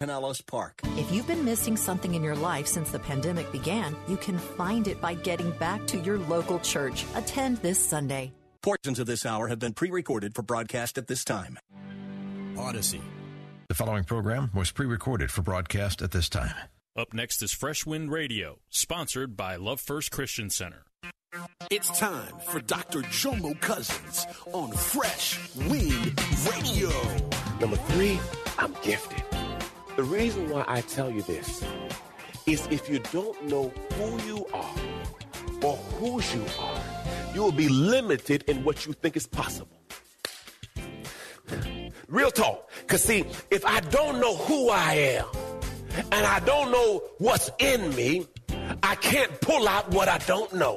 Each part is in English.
Pinellas Park. If you've been missing something in your life since the pandemic began, you can find it by getting back to your local church. Attend this Sunday. Portions of this hour have been pre recorded for broadcast at this time. Odyssey. The following program was pre recorded for broadcast at this time. Up next is Fresh Wind Radio, sponsored by Love First Christian Center. It's time for Dr. Jomo Cousins on Fresh Wind Radio. Number three, I'm gifted. The reason why I tell you this is if you don't know who you are or whose you are, you will be limited in what you think is possible. Real talk. Because, see, if I don't know who I am and I don't know what's in me, I can't pull out what I don't know.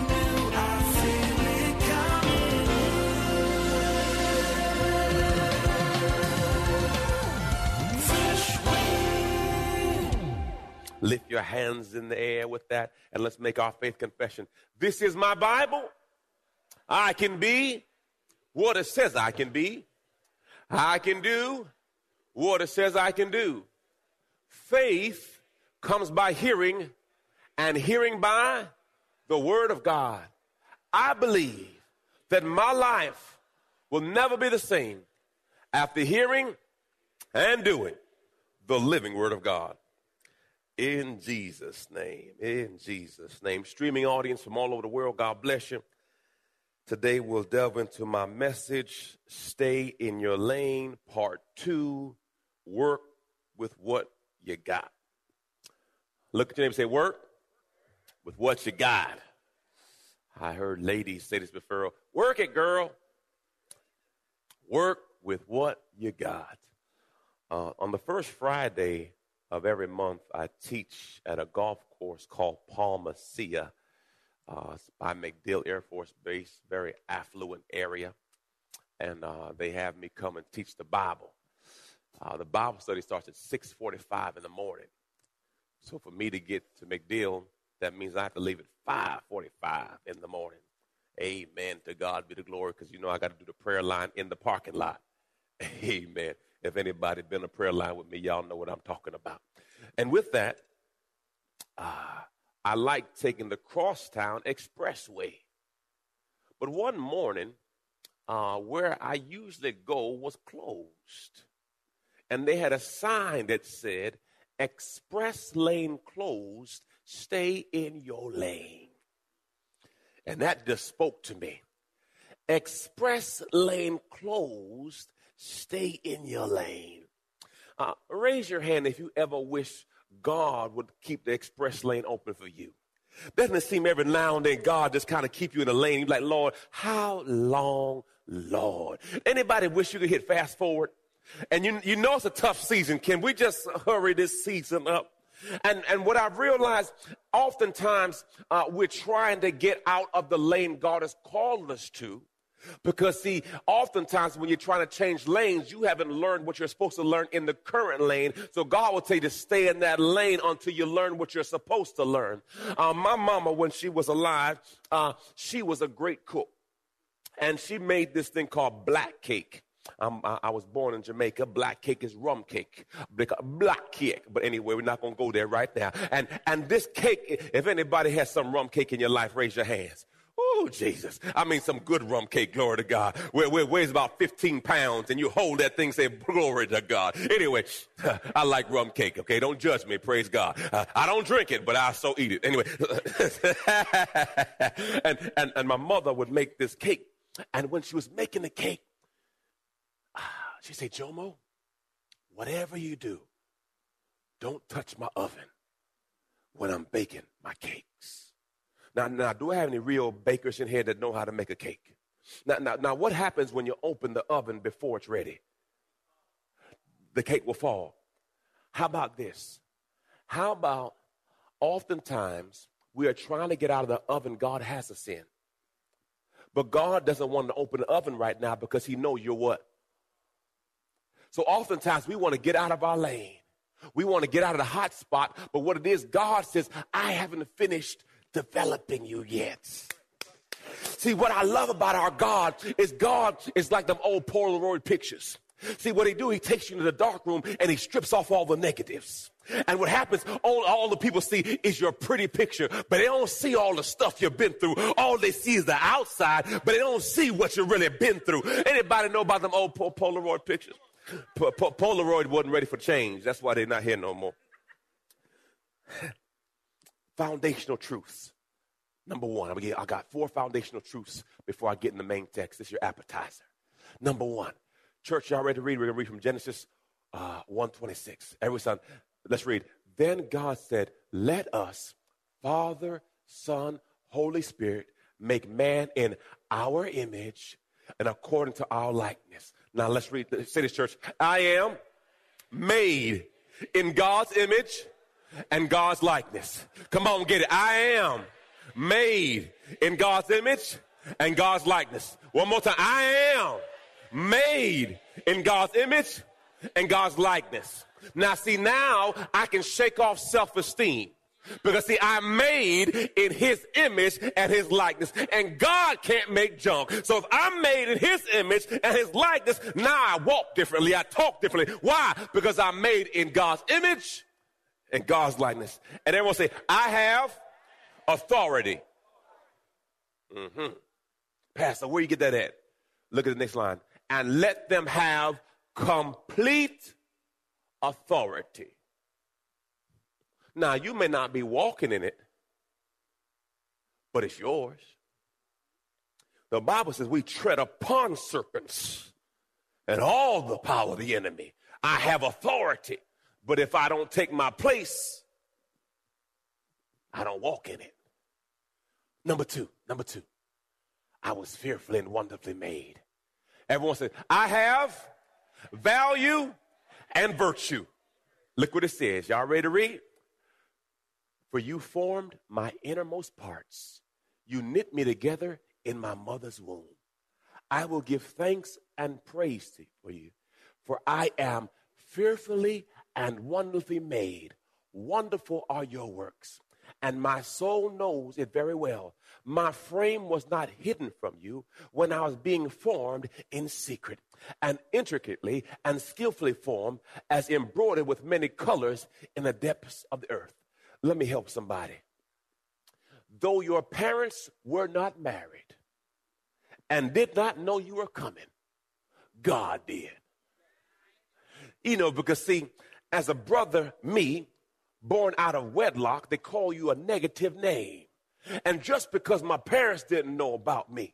Lift your hands in the air with that and let's make our faith confession. This is my Bible. I can be what it says I can be. I can do what it says I can do. Faith comes by hearing, and hearing by the Word of God. I believe that my life will never be the same after hearing and doing the living Word of God. In Jesus' name, in Jesus' name. Streaming audience from all over the world, God bless you. Today we'll delve into my message, Stay in Your Lane, Part 2, Work with What You Got. Look at your name and say, Work with what you got. I heard ladies say this before Work it, girl. Work with what you got. Uh, on the first Friday of every month, I teach at a golf course called Palma Ceia uh, by MacDill Air Force Base, very affluent area. And uh, they have me come and teach the Bible. Uh, the Bible study starts at 6:45 in the morning. So for me to get to MacDill, that means I have to leave at 5:45 in the morning. Amen. To God be the glory, because you know I got to do the prayer line in the parking lot. Amen. If anybody been a prayer line with me, y'all know what I'm talking about. And with that, uh, I like taking the Crosstown Expressway. But one morning, uh, where I usually go was closed. And they had a sign that said, Express lane closed, stay in your lane. And that just spoke to me. Express lane closed, stay in your lane. Uh, raise your hand if you ever wish God would keep the express lane open for you. Doesn't it seem every now and then God just kind of keep you in the lane? You're like, Lord, how long, Lord? Anybody wish you could hit fast forward? And you, you know it's a tough season. Can we just hurry this season up? And, and what I've realized, oftentimes uh, we're trying to get out of the lane God has called us to. Because, see, oftentimes when you're trying to change lanes, you haven't learned what you're supposed to learn in the current lane. So, God will tell you to stay in that lane until you learn what you're supposed to learn. Uh, my mama, when she was alive, uh, she was a great cook. And she made this thing called black cake. Um, I, I, was born in Jamaica. Black cake is rum cake. Black cake. But anyway, we're not going to go there right now. And, and this cake, if anybody has some rum cake in your life, raise your hands. Oh, Jesus. I mean, some good rum cake, glory to God, where, it weighs about 15 pounds, and you hold that thing, say, glory to God. Anyway, I like rum cake, okay? Don't judge me, praise God. Uh, I don't drink it, but I so eat it. Anyway, and, and, and my mother would make this cake, and when she was making the cake, she said, Jomo, whatever you do, don't touch my oven when I'm baking my cakes. Now, now, do I have any real bakers in here that know how to make a cake? Now, now, now, what happens when you open the oven before it's ready? The cake will fall. How about this? How about oftentimes we are trying to get out of the oven God has us in. But God doesn't want to open the oven right now because he knows you're what? So oftentimes we want to get out of our lane. We want to get out of the hot spot, but what it is, God says, I haven't finished developing you yet. See, what I love about our God is God is like them old Polaroid pictures. See, what he do, he takes you into the dark room and he strips off all the negatives. And what happens, all, all the people see is your pretty picture, but they don't see all the stuff you've been through. All they see is the outside, but they don't see what you've really been through. Anybody know about them old Polaroid pictures? Polaroid wasn't ready for change. That's why they're not here no more. Foundational truths. Number one, I got four foundational truths before I get in the main text. This is your appetizer. Number one, church, y'all ready to read? We're going to read from Genesis uh, 126. Everyone, let's read. Then God said, Let us, Father, Son, Holy Spirit, make man in our image and according to our likeness. Now let's read, say this, church. I am made in God's image and God's likeness. Come on, get it. I am made in God's image and God's likeness. One more time. I am made in God's image and God's likeness. Now, see, now I can shake off self esteem. Because see, I'm made in his image and his likeness. And God can't make junk. So if I'm made in his image and his likeness, now I walk differently. I talk differently. Why? Because I'm made in God's image and God's likeness. And everyone say, I have authority. Mm-hmm. Pastor, where you get that at? Look at the next line. And let them have complete authority. Now, you may not be walking in it, but it's yours. The Bible says we tread upon serpents and all the power of the enemy. I have authority, but if I don't take my place, I don't walk in it. Number two, number two, I was fearfully and wonderfully made. Everyone said, I have value and virtue. Look what it says. Y'all ready to read? For you formed my innermost parts. You knit me together in my mother's womb. I will give thanks and praise for you, for I am fearfully and wonderfully made. Wonderful are your works, and my soul knows it very well. My frame was not hidden from you when I was being formed in secret and intricately and skillfully formed as embroidered with many colors in the depths of the earth. Let me help somebody. Though your parents were not married and did not know you were coming, God did. You know, because see, as a brother, me, born out of wedlock, they call you a negative name. And just because my parents didn't know about me,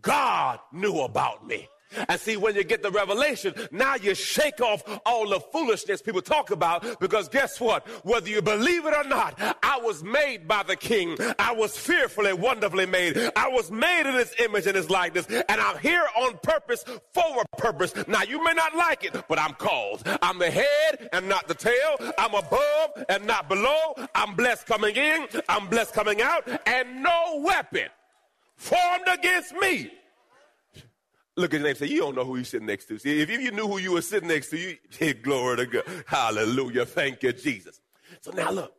God knew about me. And see, when you get the revelation, now you shake off all the foolishness people talk about because guess what? Whether you believe it or not, I was made by the king. I was fearfully, wonderfully made. I was made in his image and his likeness. And I'm here on purpose for a purpose. Now, you may not like it, but I'm called. I'm the head and not the tail. I'm above and not below. I'm blessed coming in. I'm blessed coming out. And no weapon formed against me Look at your name and say, You don't know who you're sitting next to. See, if you knew who you were sitting next to, you, hey, glory to God. Hallelujah. Thank you, Jesus. So now look,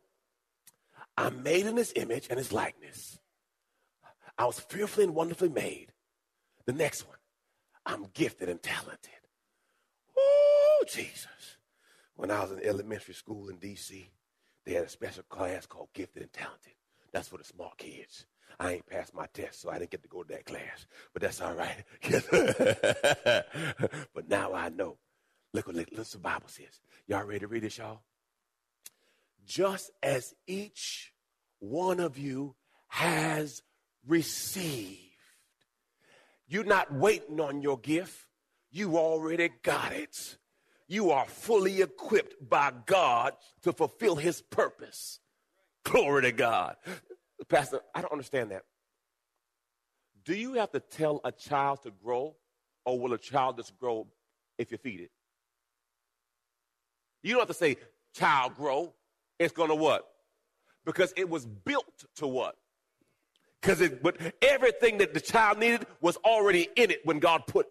I'm made in his image and his likeness. I was fearfully and wonderfully made. The next one, I'm gifted and talented. Oh, Jesus. When I was in elementary school in D.C., they had a special class called Gifted and Talented. That's for the smart kids. I ain't passed my test, so I didn't get to go to that class. But that's all right. but now I know. Look what, look the Bible says. Y'all ready to read this, y'all? Just as each one of you has received. You're not waiting on your gift. You already got it. You are fully equipped by God to fulfill his purpose. Glory to God. Pastor, I don't understand that. Do you have to tell a child to grow, or will a child just grow if you feed it? You don't have to say, child, grow. It's going to what? Because it was built to what? Because everything that the child needed was already in it when God put.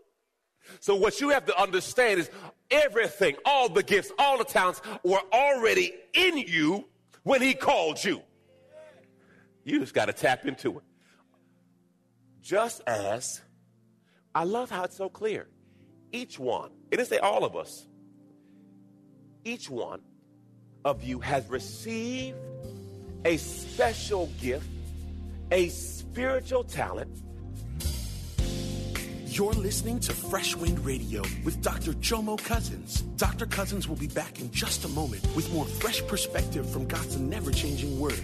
So what you have to understand is everything, all the gifts, all the talents were already in you when He called you. You just got to tap into it. Just as I love how it's so clear. Each one, it didn't say all of us, each one of you has received a special gift, a spiritual talent. You're listening to Fresh Wind Radio with Dr. Jomo Cousins. Dr. Cousins will be back in just a moment with more fresh perspective from God's never changing word.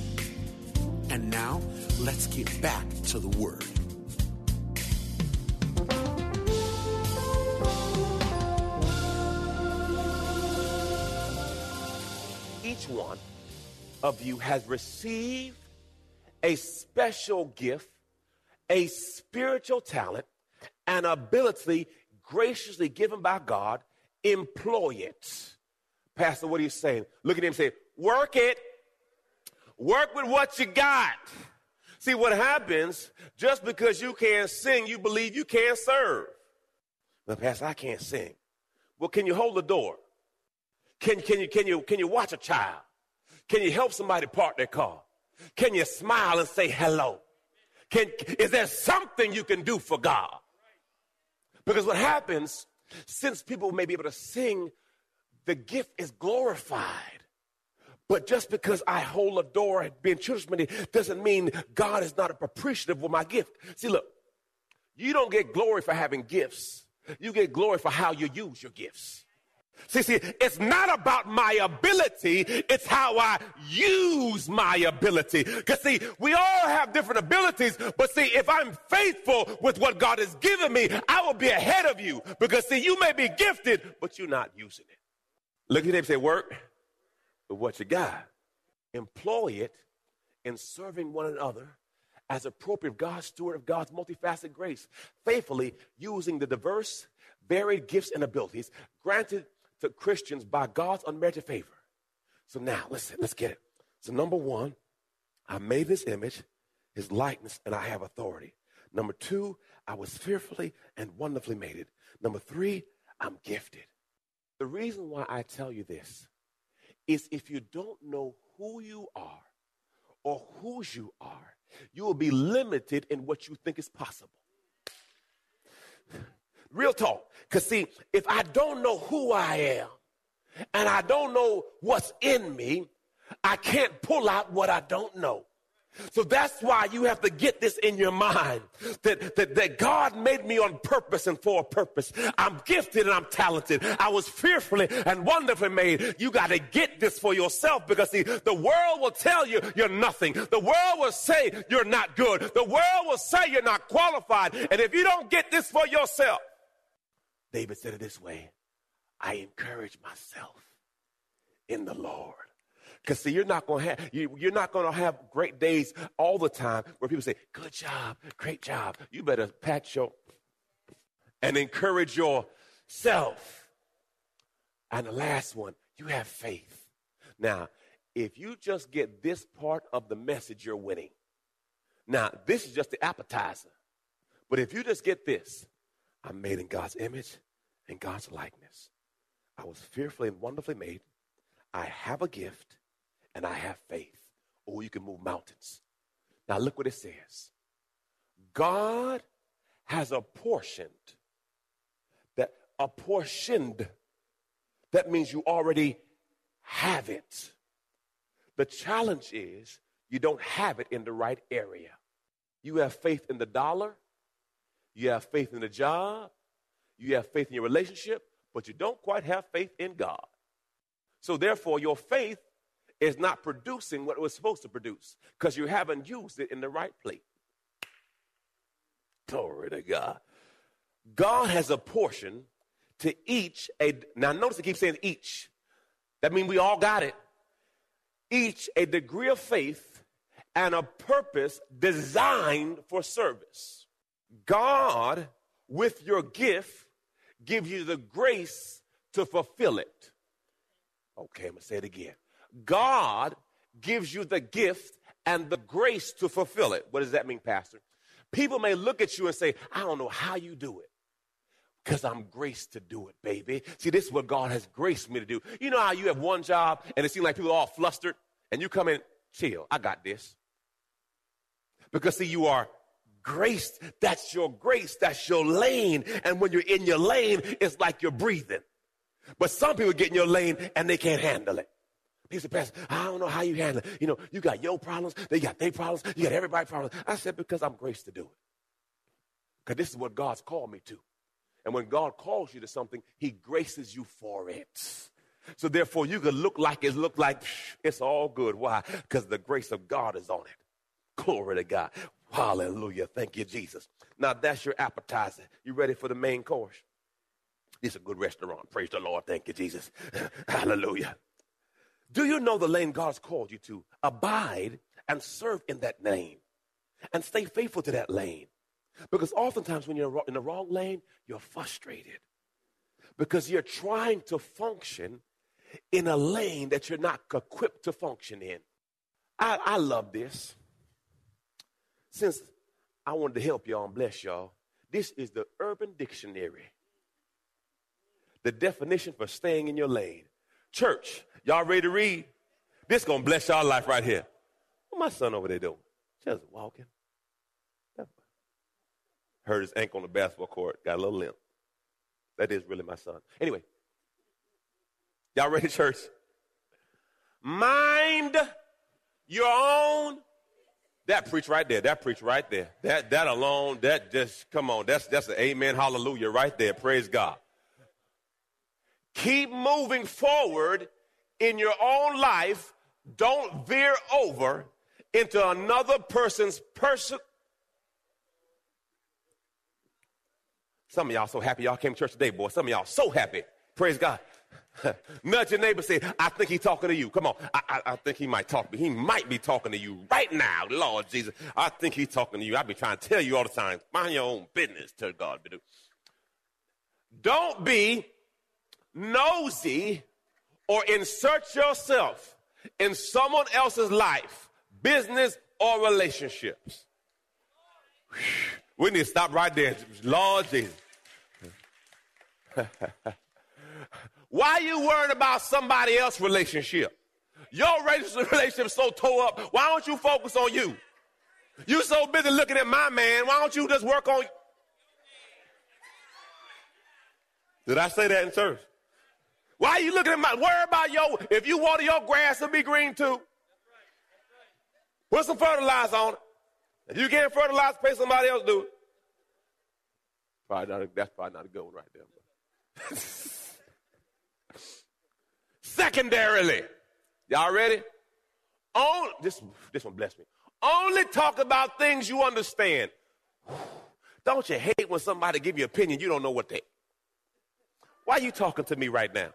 And now, let's get back to the Word. Each one of you has received a special gift, a spiritual talent, an ability graciously given by God. Employ it. Pastor, what are you saying? Look at him and say, work it. Work with what you got. See, what happens, just because you can't sing, you believe you can't serve. Well, Pastor, I can't sing. Well, can you hold the door? Can, can, you, can, you, can you watch a child? Can you help somebody park their car? Can you smile and say hello? Can, is there something you can do for God? Because what happens, since people may be able to sing, the gift is glorified. But just because I hold a door at being children's doesn't mean God is not appreciative of my gift. See, look, you don't get glory for having gifts. You get glory for how you use your gifts. See, see, it's not about my ability, it's how I use my ability. Because, see, we all have different abilities, but see, if I'm faithful with what God has given me, I will be ahead of you. Because, see, you may be gifted, but you're not using it. Look at him say, work with what you got. Employ it in serving one another as appropriate God's steward of God's multifaceted grace, faithfully using the diverse, varied gifts and abilities granted to Christians by God's unmerited favor. So now, listen, let's get it. So, number one, I made this image, his likeness, and I have authority. Number two, I was fearfully and wonderfully made it. Number three, I'm gifted. The reason why I tell you this is if you don't know who you are or whose you are, you will be limited in what you think is possible. Real talk. Because, see, if I don't know who I am and I don't know what's in me, I can't pull out what I don't know. So that's why you have to get this in your mind that, that, that God made me on purpose and for a purpose. I'm gifted and I'm talented. I was fearfully and wonderfully made. You got to get this for yourself because see, the world will tell you you're nothing. The world will say you're not good. The world will say you're not qualified. And if you don't get this for yourself, David said it this way I encourage myself in the Lord. Because see, you're not gonna have you, you're not gonna have great days all the time where people say, "Good job, great job." You better pat your and encourage yourself. And the last one, you have faith. Now, if you just get this part of the message, you're winning. Now, this is just the appetizer. But if you just get this, I'm made in God's image and God's likeness. I was fearfully and wonderfully made. I have a gift and I have faith. Oh, you can move mountains. Now, look what it says God has apportioned that apportioned. That means you already have it. The challenge is you don't have it in the right area. You have faith in the dollar, you have faith in the job, you have faith in your relationship, but you don't quite have faith in God. So, therefore, your faith is not producing what it was supposed to produce because you haven't used it in the right place. Glory to God. God has a portion to each a now notice it keeps saying each. That means we all got it. Each a degree of faith and a purpose designed for service. God, with your gift, gives you the grace to fulfill it. Okay, I'm gonna say it again. God gives you the gift and the grace to fulfill it. What does that mean, Pastor? People may look at you and say, I don't know how you do it. Because I'm graced to do it, baby. See, this is what God has graced me to do. You know how you have one job and it seems like people are all flustered and you come in, chill, I got this. Because, see, you are graced. That's your grace. That's your lane. And when you're in your lane, it's like you're breathing. But some people get in your lane and they can't handle it. He said, Pastor, I don't know how you handle it. You know, you got your problems, they got their problems, you got everybody's problems. I said, because I'm graced to do it. Because this is what God's called me to. And when God calls you to something, He graces you for it. So therefore, you can look like it look like it's all good. Why? Because the grace of God is on it. Glory to God. Hallelujah. Thank you, Jesus. Now that's your appetizer. You ready for the main course? Is a good restaurant. Praise the Lord. Thank you, Jesus. Hallelujah. Do you know the lane God's called you to? Abide and serve in that lane and stay faithful to that lane. Because oftentimes when you're in the wrong lane, you're frustrated because you're trying to function in a lane that you're not equipped to function in. I, I love this. Since I wanted to help y'all and bless y'all, this is the Urban Dictionary. The definition for staying in your lane. Church, Y'all ready to read? This gonna bless y'all life right here. What my son over there doing? Just walking. Hurt his ankle on the basketball court. Got a little limp. That is really my son. Anyway, y'all ready, church? Mind your own. That preach right there. That preach right there. That that alone. That just come on. That's that's an amen. Hallelujah. Right there. Praise God. Keep moving forward in your own life, don't veer over into another person's person. Some of y'all so happy y'all came to church today, boy. Some of y'all so happy. Praise God. Nudge your neighbor, say, I think he's talking to you. Come on. I, I, I, think he might talk. He might be talking to you right now, Lord Jesus. I think he's talking to you. I be trying to tell you all the time. Mind your own business, to God. Don't be nosy or insert yourself in someone else's life, business, or relationships. We need to stop right there. Lord Jesus. Why are you worried about somebody else's relationship? Your relationship is so tore up. Why don't you focus on you? You so busy looking at my man. Why don't you just work on? Did I say that in church? Why are you looking at my, worry about your, if you water your grass, it'll be green too. Put some fertilizer on it. If you can't fertilize, pay somebody else to do it. Probably not a, that's probably not a good one right there. Secondarily, y'all ready? On, this, this one bless me. Only talk about things you understand. Don't you hate when somebody give you opinion you don't know what they. Why are you talking to me right now?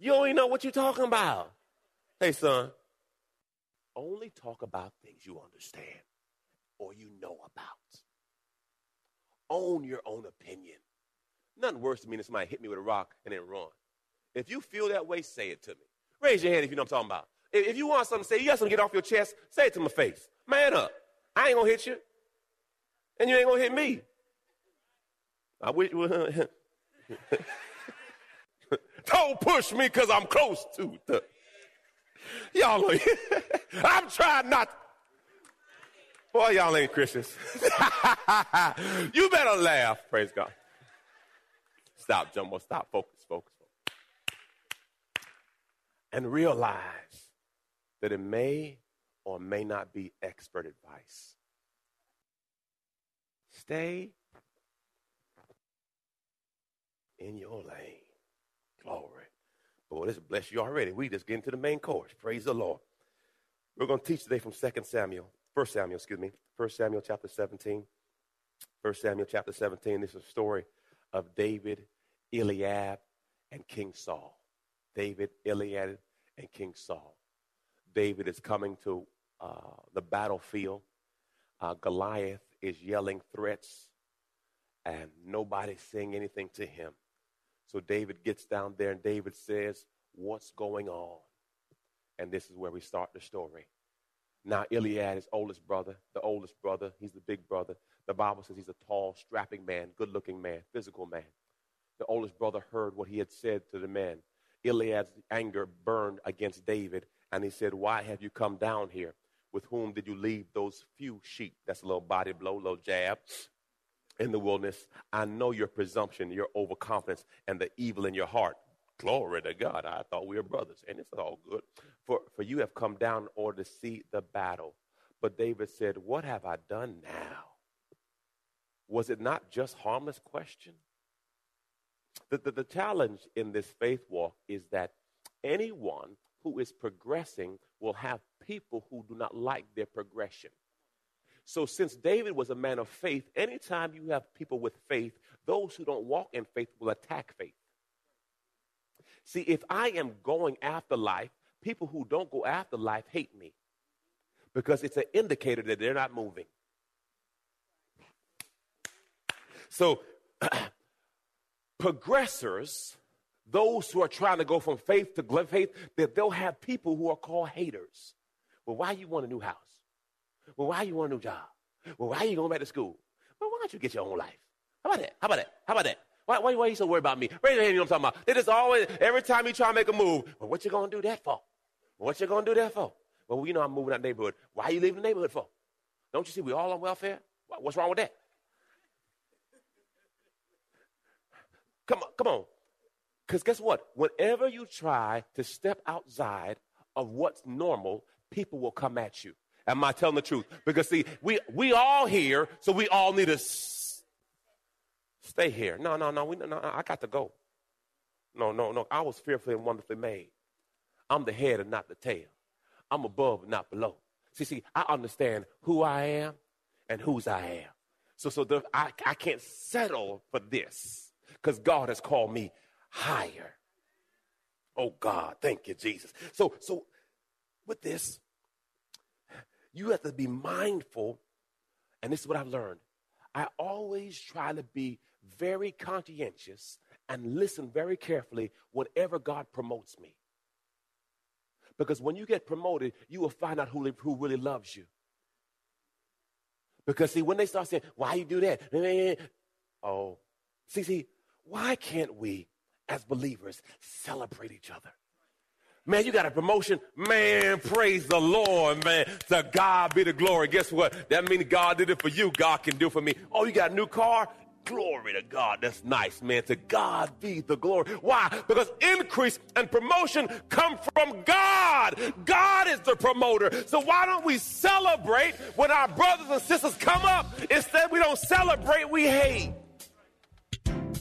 You don't even know what you're talking about. Hey, son, only talk about things you understand or you know about. Own your own opinion. Nothing worse than me than somebody hit me with a rock and then run. If you feel that way, say it to me. Raise your hand if you know what I'm talking about. If, you want something say, you got something to get off your chest, say it to my face. Man up. I ain't gonna hit you. And you ain't gonna hit me. I wish Don't push me because I'm close to the. Y'all, I'm trying not. Boy, y'all ain't Christians. you better laugh. Praise God. Stop, Jomo. Stop. Focus, focus, focus. And realize that it may or may not be expert advice. Stay in your lane. Glory. Boy, this bless you already. We just get into the main course. Praise the Lord. We're going to teach today from 2 Samuel, 1 Samuel, excuse me, 1 Samuel chapter 17. 1 Samuel chapter 17. This is a story of David, Eliab, and King Saul. David, Eliab, and King Saul. David is coming to uh, the battlefield. Uh, Goliath is yelling threats, and nobody's saying anything to him. So David gets down there, and David says, What's going on? And this is where we start the story. Now, Eliab, his oldest brother, the oldest brother, he's the big brother. The Bible says he's a tall, strapping man, good looking man, physical man. The oldest brother heard what he had said to the men. Eliab's anger burned against David, and he said, Why have you come down here? With whom did you leave those few sheep? That's a little body blow, little jab in the wilderness. I know your presumption, your overconfidence, and the evil in your heart. Glory to God. I thought we were brothers, and it's all good. For, for you have come down in order to see the battle. But David said, What have I done now? Was it not just harmless question? The, the, the challenge in this faith walk is that anyone who is progressing will have people who do not like their progression. So, since David was a man of faith, anytime you have people with faith, those who don't walk in faith will attack faith. See, if I am going after life, people who don't go after life hate me because it's an indicator that they're not moving. So, progressors, those who are trying to go from faith to faith, that they'll have people who are called haters. Well, why you want a new house? Well, why you want a new job? Well, why you going back to school? Well, why don't you get your own life? How about that? How about that? How about that? Why, why, why are you so worried about me? Raise your hand, you know what I'm talking about. They just always, every time you try to make a move, well, what you going to do that for? What you going to do that for? Well, you know I'm moving out the neighborhood. Why are you leaving the neighborhood for? Don't you see we all on welfare? What's wrong with that? Come on, come on. Because guess what? Whenever you try to step outside of what's normal, people will come at you. Am I telling the truth? Because see, we we all here, so we all need to s- stay here. No, no, no, we, no, I got to go. No, no, no. I was fearfully and wonderfully made. I'm the head and not the tail. I'm above and not below. See, see, I understand who I am and whose I am. So, so I, I can't settle for this because God has called me higher. Oh God, thank you, Jesus. So, so with this, you have to be mindful, and this is what I've learned. I always try to be very conscientious and listen very carefully whenever God promotes me. Because when you get promoted, you will find out who, who really loves you. Because see, when they start saying, why you do that? Oh, see, see, why can't we, as believers, celebrate each other? Man, you got a promotion. Man, praise the Lord, man. To God be the glory. Guess what? That means God did it for you. God can do for me. Oh, you got a new car? Glory to God. That's nice, man. To God be the glory. Why? Because increase and promotion come from God. God is the promoter. So why don't we celebrate when our brothers and sisters come up? Instead, we don't celebrate, we hate.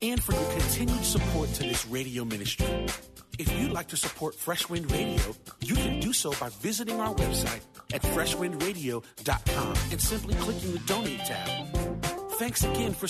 and for your continued support to this radio ministry. If you'd like to support Fresh Wind Radio, you can do so by visiting our website at freshwindradio.com and simply clicking the donate tab. Thanks again for